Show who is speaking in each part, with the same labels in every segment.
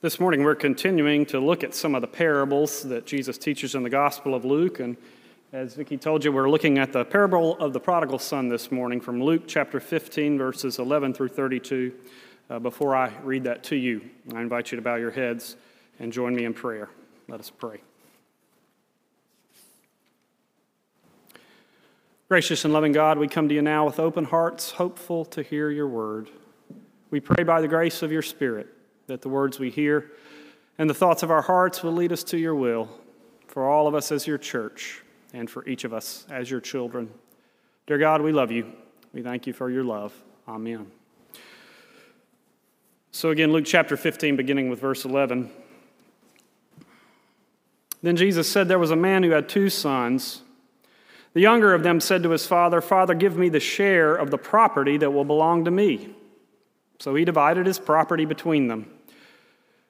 Speaker 1: This morning, we're continuing to look at some of the parables that Jesus teaches in the Gospel of Luke. And as Vicki told you, we're looking at the parable of the prodigal son this morning from Luke chapter 15, verses 11 through 32. Uh, before I read that to you, I invite you to bow your heads and join me in prayer. Let us pray. Gracious and loving God, we come to you now with open hearts, hopeful to hear your word. We pray by the grace of your Spirit that the words we hear and the thoughts of our hearts will lead us to your will for all of us as your church and for each of us as your children. Dear God, we love you. We thank you for your love. Amen. So, again, Luke chapter 15, beginning with verse 11. Then Jesus said, There was a man who had two sons. The younger of them said to his father, Father, give me the share of the property that will belong to me. So he divided his property between them.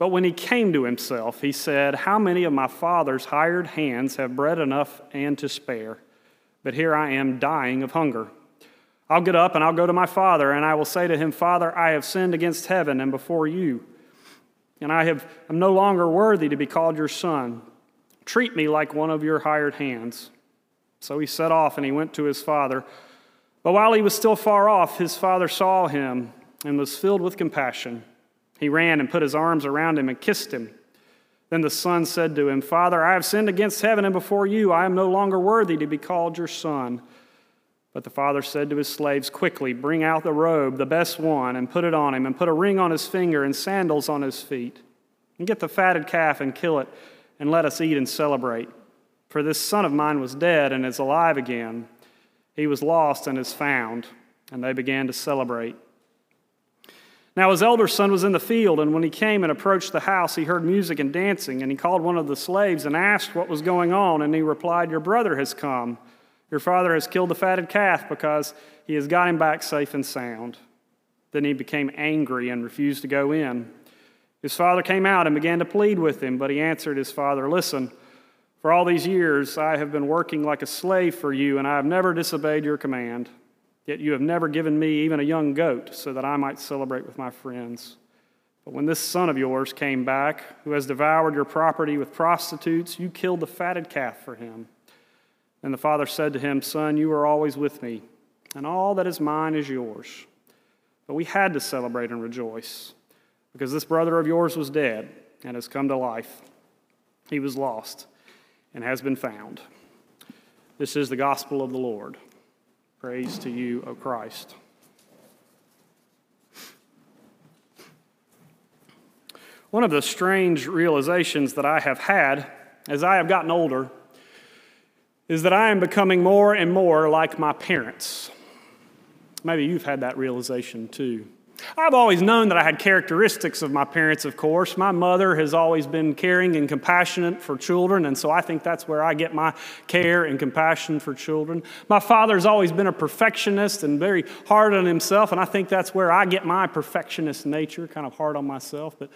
Speaker 1: But when he came to himself, he said, How many of my father's hired hands have bread enough and to spare? But here I am dying of hunger. I'll get up and I'll go to my father, and I will say to him, Father, I have sinned against heaven and before you, and I have, am no longer worthy to be called your son. Treat me like one of your hired hands. So he set off and he went to his father. But while he was still far off, his father saw him and was filled with compassion. He ran and put his arms around him and kissed him. Then the son said to him, Father, I have sinned against heaven and before you. I am no longer worthy to be called your son. But the father said to his slaves, Quickly, bring out the robe, the best one, and put it on him, and put a ring on his finger and sandals on his feet. And get the fatted calf and kill it, and let us eat and celebrate. For this son of mine was dead and is alive again. He was lost and is found. And they began to celebrate. Now his elder son was in the field, and when he came and approached the house, he heard music and dancing, and he called one of the slaves and asked what was going on, and he replied, Your brother has come. Your father has killed the fatted calf because he has got him back safe and sound. Then he became angry and refused to go in. His father came out and began to plead with him, but he answered his father, Listen, for all these years I have been working like a slave for you, and I have never disobeyed your command. Yet you have never given me even a young goat so that I might celebrate with my friends. But when this son of yours came back, who has devoured your property with prostitutes, you killed the fatted calf for him. And the father said to him, Son, you are always with me, and all that is mine is yours. But we had to celebrate and rejoice, because this brother of yours was dead and has come to life. He was lost and has been found. This is the gospel of the Lord. Praise to you, O Christ. One of the strange realizations that I have had as I have gotten older is that I am becoming more and more like my parents. Maybe you've had that realization too. I've always known that I had characteristics of my parents, of course. My mother has always been caring and compassionate for children, and so I think that's where I get my care and compassion for children. My father's always been a perfectionist and very hard on himself, and I think that's where I get my perfectionist nature, kind of hard on myself. But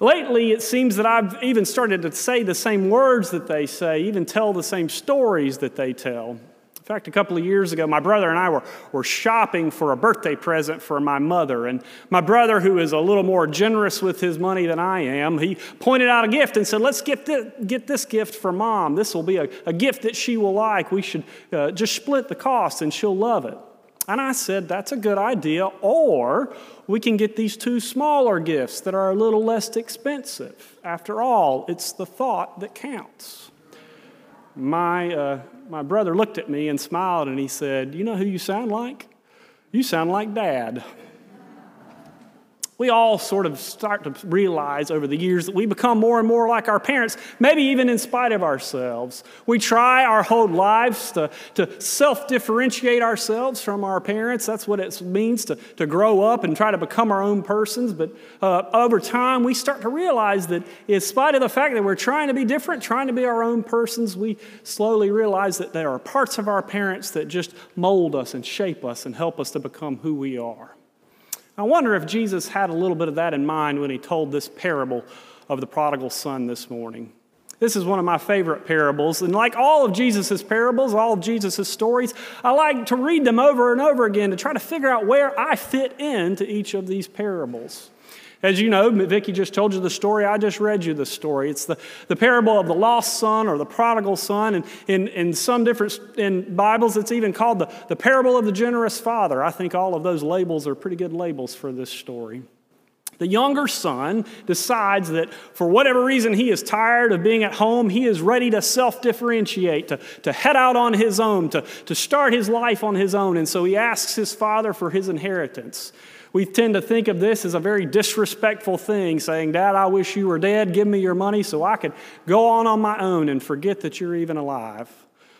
Speaker 1: lately, it seems that I've even started to say the same words that they say, even tell the same stories that they tell. In fact, a couple of years ago, my brother and I were, were shopping for a birthday present for my mother. And my brother, who is a little more generous with his money than I am, he pointed out a gift and said, Let's get this, get this gift for mom. This will be a, a gift that she will like. We should uh, just split the cost and she'll love it. And I said, That's a good idea. Or we can get these two smaller gifts that are a little less expensive. After all, it's the thought that counts. My. Uh, my brother looked at me and smiled and he said, You know who you sound like? You sound like dad. We all sort of start to realize over the years that we become more and more like our parents, maybe even in spite of ourselves. We try our whole lives to, to self differentiate ourselves from our parents. That's what it means to, to grow up and try to become our own persons. But uh, over time, we start to realize that, in spite of the fact that we're trying to be different, trying to be our own persons, we slowly realize that there are parts of our parents that just mold us and shape us and help us to become who we are. I wonder if Jesus had a little bit of that in mind when he told this parable of the prodigal son this morning. This is one of my favorite parables. And like all of Jesus' parables, all of Jesus' stories, I like to read them over and over again to try to figure out where I fit into each of these parables. As you know, Vicki just told you the story. I just read you the story. It's the, the parable of the lost son or the prodigal son. And in, in some different in Bibles, it's even called the, the parable of the generous father. I think all of those labels are pretty good labels for this story. The younger son decides that for whatever reason he is tired of being at home, he is ready to self differentiate, to, to head out on his own, to, to start his life on his own. And so he asks his father for his inheritance. We tend to think of this as a very disrespectful thing, saying, Dad, I wish you were dead. Give me your money so I could go on on my own and forget that you're even alive.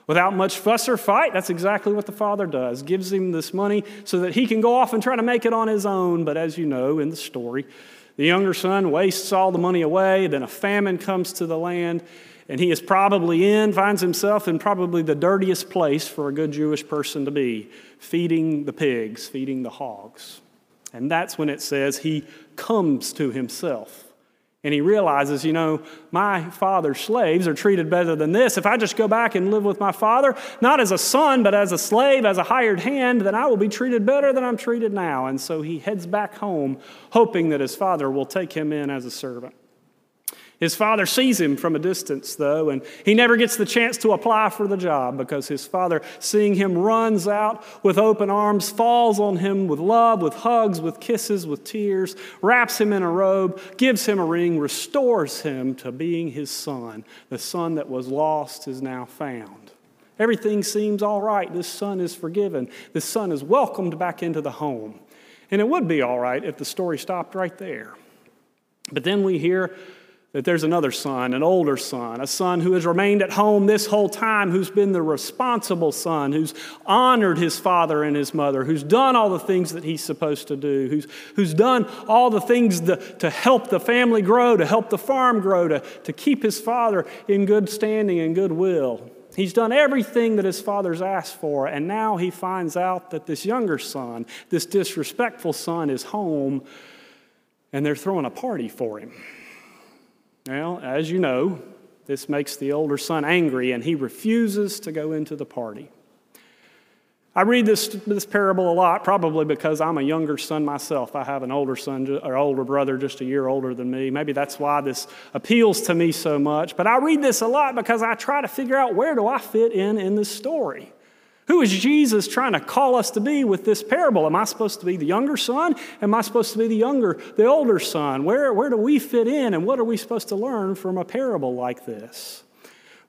Speaker 1: Without much fuss or fight, that's exactly what the father does. Gives him this money so that he can go off and try to make it on his own. But as you know in the story, the younger son wastes all the money away. Then a famine comes to the land, and he is probably in, finds himself in probably the dirtiest place for a good Jewish person to be feeding the pigs, feeding the hogs. And that's when it says he comes to himself. And he realizes, you know, my father's slaves are treated better than this. If I just go back and live with my father, not as a son, but as a slave, as a hired hand, then I will be treated better than I'm treated now. And so he heads back home, hoping that his father will take him in as a servant. His father sees him from a distance, though, and he never gets the chance to apply for the job because his father, seeing him, runs out with open arms, falls on him with love, with hugs, with kisses, with tears, wraps him in a robe, gives him a ring, restores him to being his son. The son that was lost is now found. Everything seems all right. This son is forgiven. This son is welcomed back into the home. And it would be all right if the story stopped right there. But then we hear that there's another son, an older son, a son who has remained at home this whole time, who's been the responsible son, who's honored his father and his mother, who's done all the things that he's supposed to do, who's, who's done all the things to, to help the family grow, to help the farm grow, to, to keep his father in good standing and goodwill. He's done everything that his father's asked for, and now he finds out that this younger son, this disrespectful son, is home, and they're throwing a party for him. Well, as you know, this makes the older son angry and he refuses to go into the party. I read this, this parable a lot, probably because I'm a younger son myself. I have an older son or older brother just a year older than me. Maybe that's why this appeals to me so much. But I read this a lot because I try to figure out where do I fit in in this story. Who is Jesus trying to call us to be with this parable? Am I supposed to be the younger son? Am I supposed to be the younger, the older son? Where, where do we fit in and what are we supposed to learn from a parable like this?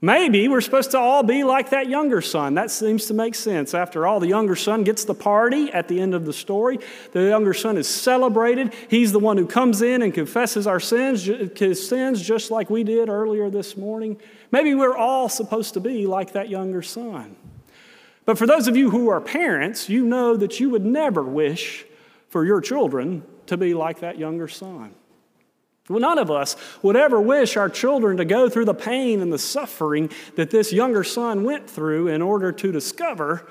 Speaker 1: Maybe we're supposed to all be like that younger son. That seems to make sense. After all, the younger son gets the party at the end of the story. The younger son is celebrated. He's the one who comes in and confesses our sins, his sins just like we did earlier this morning. Maybe we're all supposed to be like that younger son. But for those of you who are parents, you know that you would never wish for your children to be like that younger son. Well, none of us would ever wish our children to go through the pain and the suffering that this younger son went through in order to discover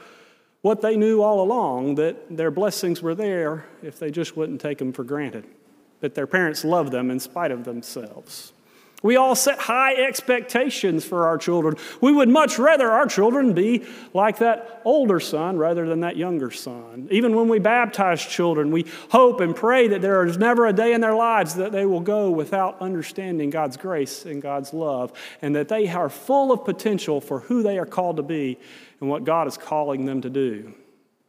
Speaker 1: what they knew all along that their blessings were there if they just wouldn't take them for granted, that their parents loved them in spite of themselves. We all set high expectations for our children. We would much rather our children be like that older son rather than that younger son. Even when we baptize children, we hope and pray that there is never a day in their lives that they will go without understanding God's grace and God's love, and that they are full of potential for who they are called to be and what God is calling them to do.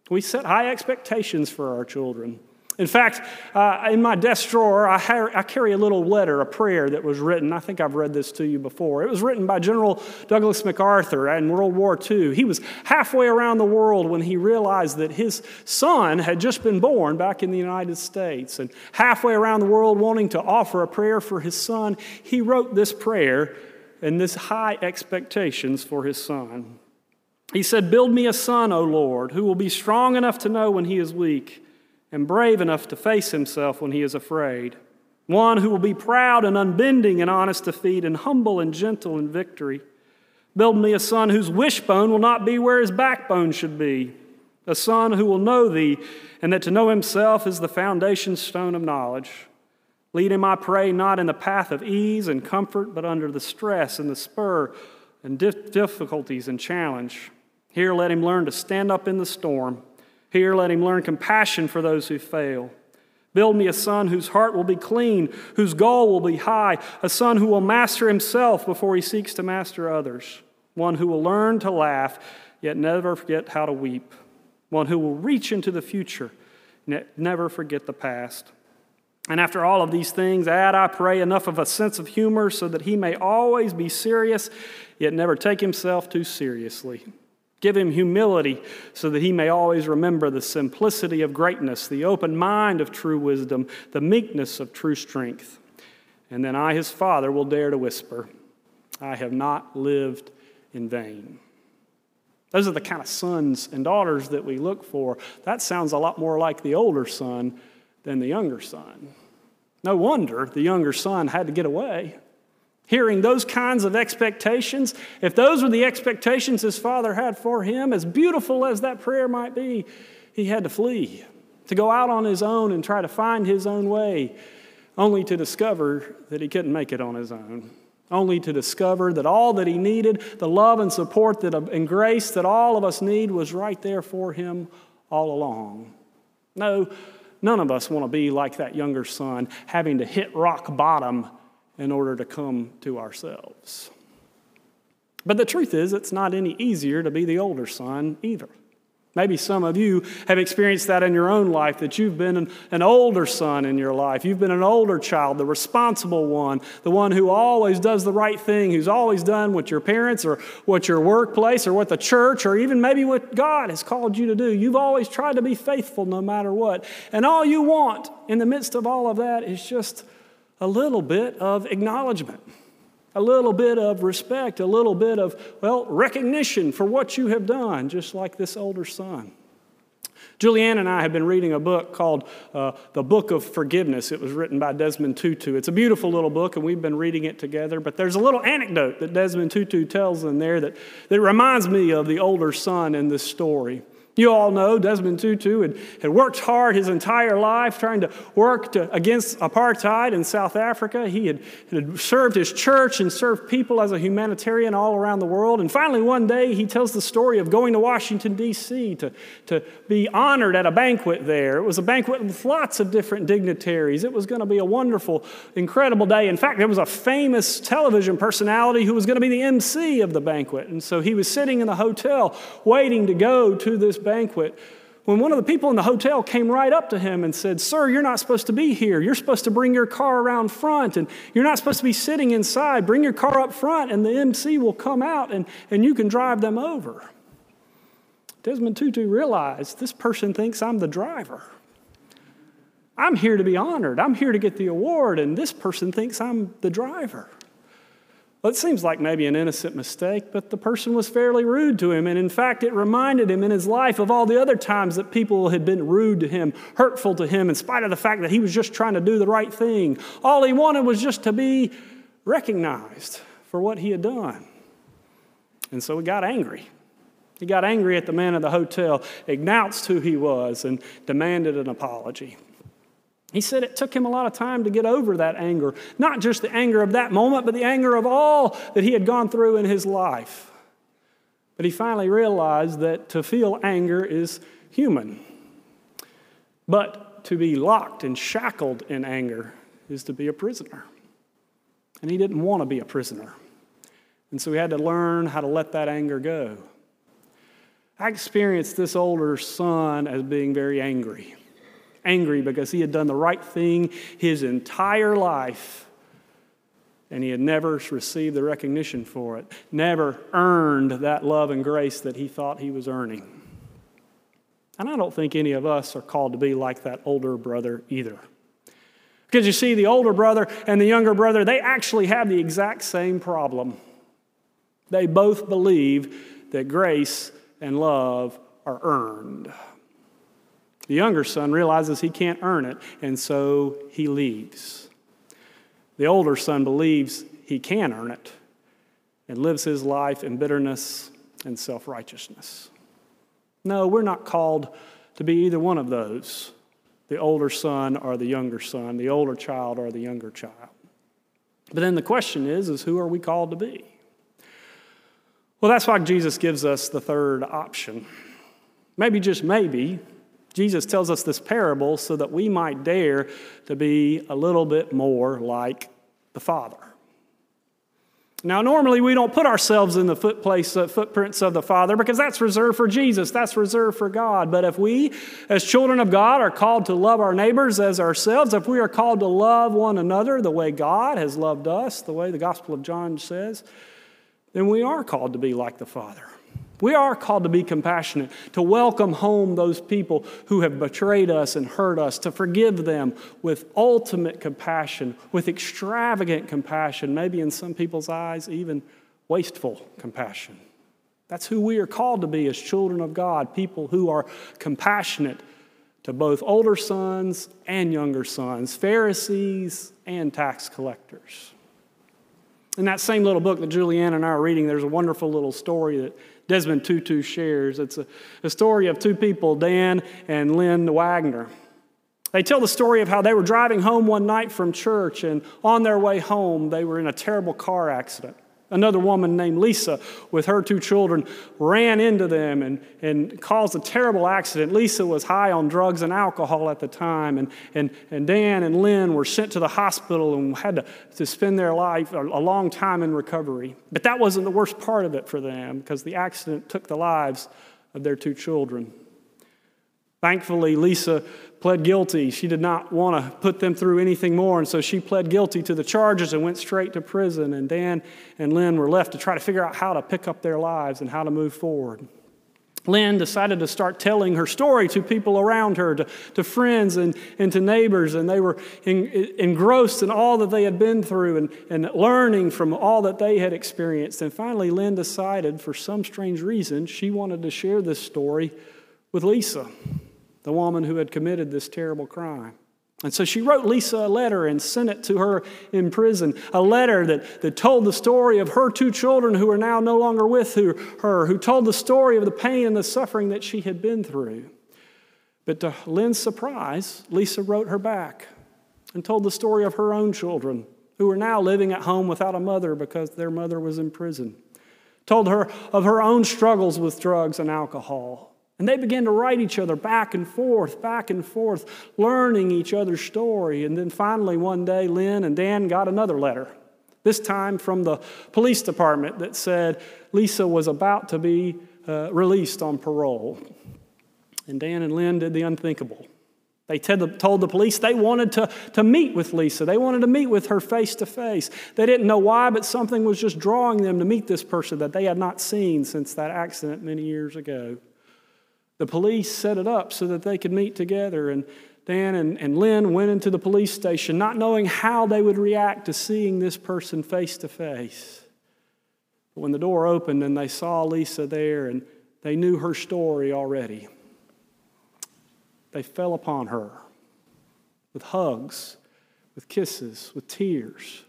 Speaker 1: We set high expectations for our children. In fact, uh, in my desk drawer, I, ha- I, carry a little letter, a prayer that was written. I think I've read this to you before. It was written by General Douglas MacArthur in World War II. He was halfway around the world when he realized that his son had just been born back in the United States. And halfway around the world, wanting to offer a prayer for his son, he wrote this prayer and this high expectations for his son. He said, Build me a son, O Lord, who will be strong enough to know when he is weak and brave enough to face himself when he is afraid. One who will be proud and unbending in honest defeat and humble and gentle in victory. Build me a son whose wishbone will not be where his backbone should be. A son who will know thee, and that to know himself is the foundation stone of knowledge. Lead him, I pray, not in the path of ease and comfort, but under the stress and the spur and difficulties and challenge. Here, let him learn to stand up in the storm here, let him learn compassion for those who fail. Build me a son whose heart will be clean, whose goal will be high, a son who will master himself before he seeks to master others, one who will learn to laugh, yet never forget how to weep, one who will reach into the future, yet never forget the past. And after all of these things, add, I pray, enough of a sense of humor so that he may always be serious, yet never take himself too seriously. Give him humility so that he may always remember the simplicity of greatness, the open mind of true wisdom, the meekness of true strength. And then I, his father, will dare to whisper, I have not lived in vain. Those are the kind of sons and daughters that we look for. That sounds a lot more like the older son than the younger son. No wonder the younger son had to get away. Hearing those kinds of expectations, if those were the expectations his father had for him, as beautiful as that prayer might be, he had to flee, to go out on his own and try to find his own way, only to discover that he couldn't make it on his own, only to discover that all that he needed, the love and support that, and grace that all of us need, was right there for him all along. No, none of us want to be like that younger son, having to hit rock bottom in order to come to ourselves. But the truth is, it's not any easier to be the older son either. Maybe some of you have experienced that in your own life, that you've been an, an, older son in your life. You've been an older child, the responsible one, the one who always does the right thing, who's always done what your parents or what your workplace or what the church or even maybe what God has called you to do. You've always tried to be faithful no matter what. And all you want in the midst of all of that is just a little bit of acknowledgement, a little bit of respect, a little bit of, well, recognition for what you have done, just like this older son. Julianne and I have been reading a book called uh, The Book of Forgiveness. It was written by Desmond Tutu. It's a beautiful little book, and we've been reading it together. But there's a little anecdote that Desmond Tutu tells in there that, that reminds me of the older son in this story. You all know Desmond Tutu had, had worked hard his entire life trying to work to, against apartheid in South Africa. He had, had served his church and served people as a humanitarian all around the world. And finally, one day, he tells the story of going to Washington, D.C. To, to be honored at a banquet there. It was a banquet with lots of different dignitaries. It was going to be a wonderful, incredible day. In fact, there was a famous television personality who was going to be the MC of the banquet. And so he was sitting in the hotel waiting to go to this banquet when one of the people in the hotel came right up to him and said, Sir, you're not supposed to be here. You're supposed to bring your car around front, and you're not supposed to be sitting inside. Bring your car up front, and the MC will come out and, and you can drive them over. Desmond Tutu realized this person thinks I'm the driver. I'm here to be honored. I'm here to get the award, and this person thinks I'm the driver. Well, it seems like maybe an innocent mistake, but the person was fairly rude to him. And in fact, it reminded him in his life of all the other times that people had been rude to him, hurtful to him, in spite of the fact that he was just trying to do the right thing. All he wanted was just to be recognized for what he had done. And so he got angry. He got angry at the man at the hotel, announced who he was, and demanded an apology. He said it took him a lot of time to get over that anger, not just the anger of that moment, but the anger of all that he had gone through in his life. But he finally realized that to feel anger is human. But to be locked and shackled in anger is to be a prisoner. And he didn't want to be a prisoner. And so he had to learn how to let that anger go. I experienced this older son as being very angry angry because he had done the right thing his entire life and he had never received the recognition for it, never earned that love and grace that he thought he was earning. And I don't think any of us are called to be like that older brother either. Because you see, the older brother and the younger brother, they actually have the exact same problem. They both believe that grace and love are earned. The younger son realizes he can't earn it, and so he leaves. The older son believes he can earn it and lives his life in bitterness and self righteousness. No, we're not called to be either one of those the older son or the younger son, the older child or the younger child. But then the question is, is who are we called to be? Well, that's why Jesus gives us the third option. Maybe just maybe, Jesus tells us this parable so that we might dare to be a little bit more like the Father. Now, normally we don't put ourselves in the uh, footprints of the Father because that's reserved for Jesus, that's reserved for God. But if we, as children of God, are called to love our neighbors as ourselves, if we are called to love one another the way God has loved us, the way the Gospel of John says, then we are called to be like the Father. We are called to be compassionate, to welcome home those people who have betrayed us and hurt us, to forgive them with ultimate compassion, with extravagant compassion, maybe in some people's eyes, even wasteful compassion. That's who we are called to be as children of God, people who are compassionate to both older sons and younger sons, Pharisees and tax collectors. In that same little book that Julianne and I are reading, there's a wonderful little story that Desmond Tutu shares. It's a, a story of two people, Dan and Lynn Wagner. They tell the story of how they were driving home one night from church, and on their way home, they were in a terrible car accident. Another woman named Lisa, with her two children, ran into them and, and caused a terrible accident. Lisa was high on drugs and alcohol at the time, and, and, and Dan and Lynn were sent to the hospital and had to, to spend their life a, a long time in recovery. But that wasn't the worst part of it for them because the accident took the lives of their two children. Thankfully, Lisa pled guilty. She did not want to put them through anything more, and so she pled guilty to the charges and went straight to prison. And Dan and Lynn were left to try to figure out how to pick up their lives and how to move forward. Lynn decided to start telling her story to people around her, to, to friends and, and to neighbors, and they were in, engrossed in all that they had been through and, and learning from all that they had experienced. And finally, Lynn decided, for some strange reason, she wanted to share this story with Lisa the woman who had committed this terrible crime. And so she wrote Lisa a letter and sent it to her in prison, a letter that, that told the story of her two children who are now no longer with her, who told the story of the pain and the suffering that she had been through. But to Lynn's surprise, Lisa wrote her back and told the story of her own children who were now living at home without a mother because their mother was in prison. Told her of her own struggles with drugs and alcohol and they began to write each other back and forth, back and forth, learning each other's story. And then finally, one day, Lynn and Dan got another letter, this time from the police department that said Lisa was about to be uh, released on parole. And Dan and Lynn did the unthinkable. They told the police they wanted to, to meet with Lisa. They wanted to meet with her face to face. They didn't know why, but something was just drawing them to meet this person that they had not seen since that accident many years ago. The police set it up so that they could meet together. And Dan and, and Lynn went into the police station, not knowing how they would react to seeing this person face to face. But when the door opened and they saw Lisa there and they knew her story already, they fell upon her with hugs, with kisses, with tears,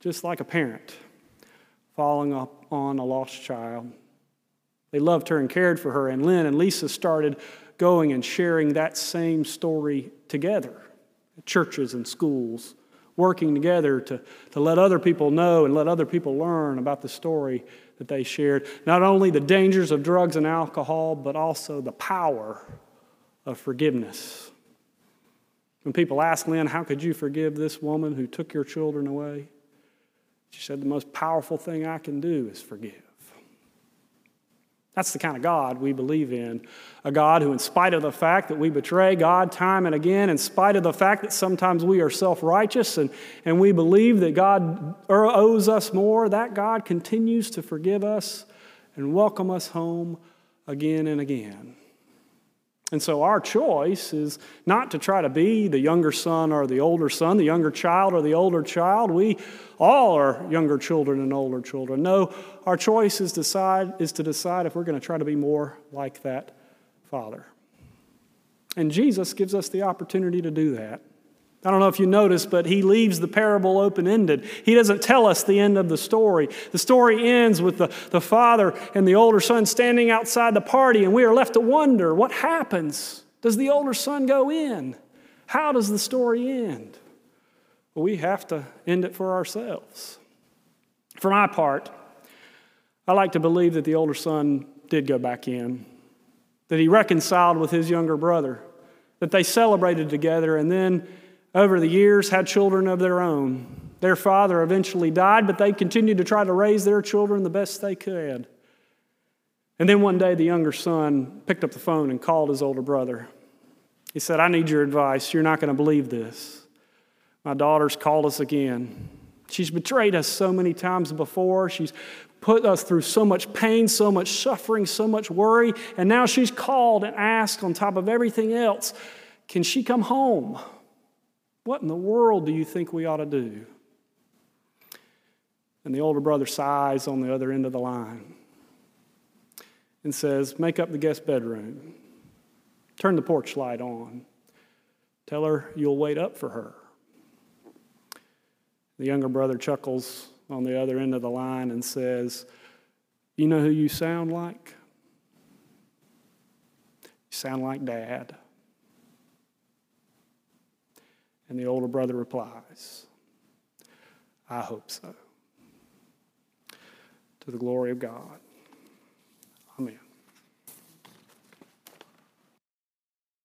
Speaker 1: just like a parent falling up on a lost child. They loved her and cared for her. And Lynn and Lisa started going and sharing that same story together churches and schools, working together to, to let other people know and let other people learn about the story that they shared. Not only the dangers of drugs and alcohol, but also the power of forgiveness. When people ask Lynn, How could you forgive this woman who took your children away? She said, The most powerful thing I can do is forgive. That's the kind of God we believe in. A God who, in spite of the fact that we betray God time and again, in spite of the fact that sometimes we are self righteous and, and we believe that God er, owes us more, that God continues to forgive us and welcome us home again and again. And so our choice is not to try to be the younger son or the older son, the younger child or the older child. We all are younger children and older children. No, our choice is, decide, is to decide if we're going to try to be more like that Father. And Jesus gives us the opportunity to do that. I don't know if you noticed, but he leaves the parable open ended. He doesn't tell us the end of the story. The story ends with the, the father and the older son standing outside the party, and we are left to wonder what happens? Does the older son go in? How does the story end? Well, we have to end it for ourselves. For my part, I like to believe that the older son did go back in, that he reconciled with his younger brother, that they celebrated together, and then over the years had children of their own. Their father eventually died, but they continued to try to raise their children the best they could. And then one day, the younger son picked up the phone and called his older brother. He said, I need your advice. You're not going to believe this. My daughter's called us again. She's betrayed us so many times before. She's put us through so much pain, so much suffering, so much worry. And now she's called and asked, on top of everything else, can she come home? What in the world do you think we ought to do? And the older brother sighs on the other end of the line and says, Make up the guest bedroom. Turn the porch light on. Tell her you'll wait up for her. The younger brother chuckles on the other end of the line and says, You know who you sound like? You sound like dad. And the older brother replies, I hope so. To the glory of God. Amen.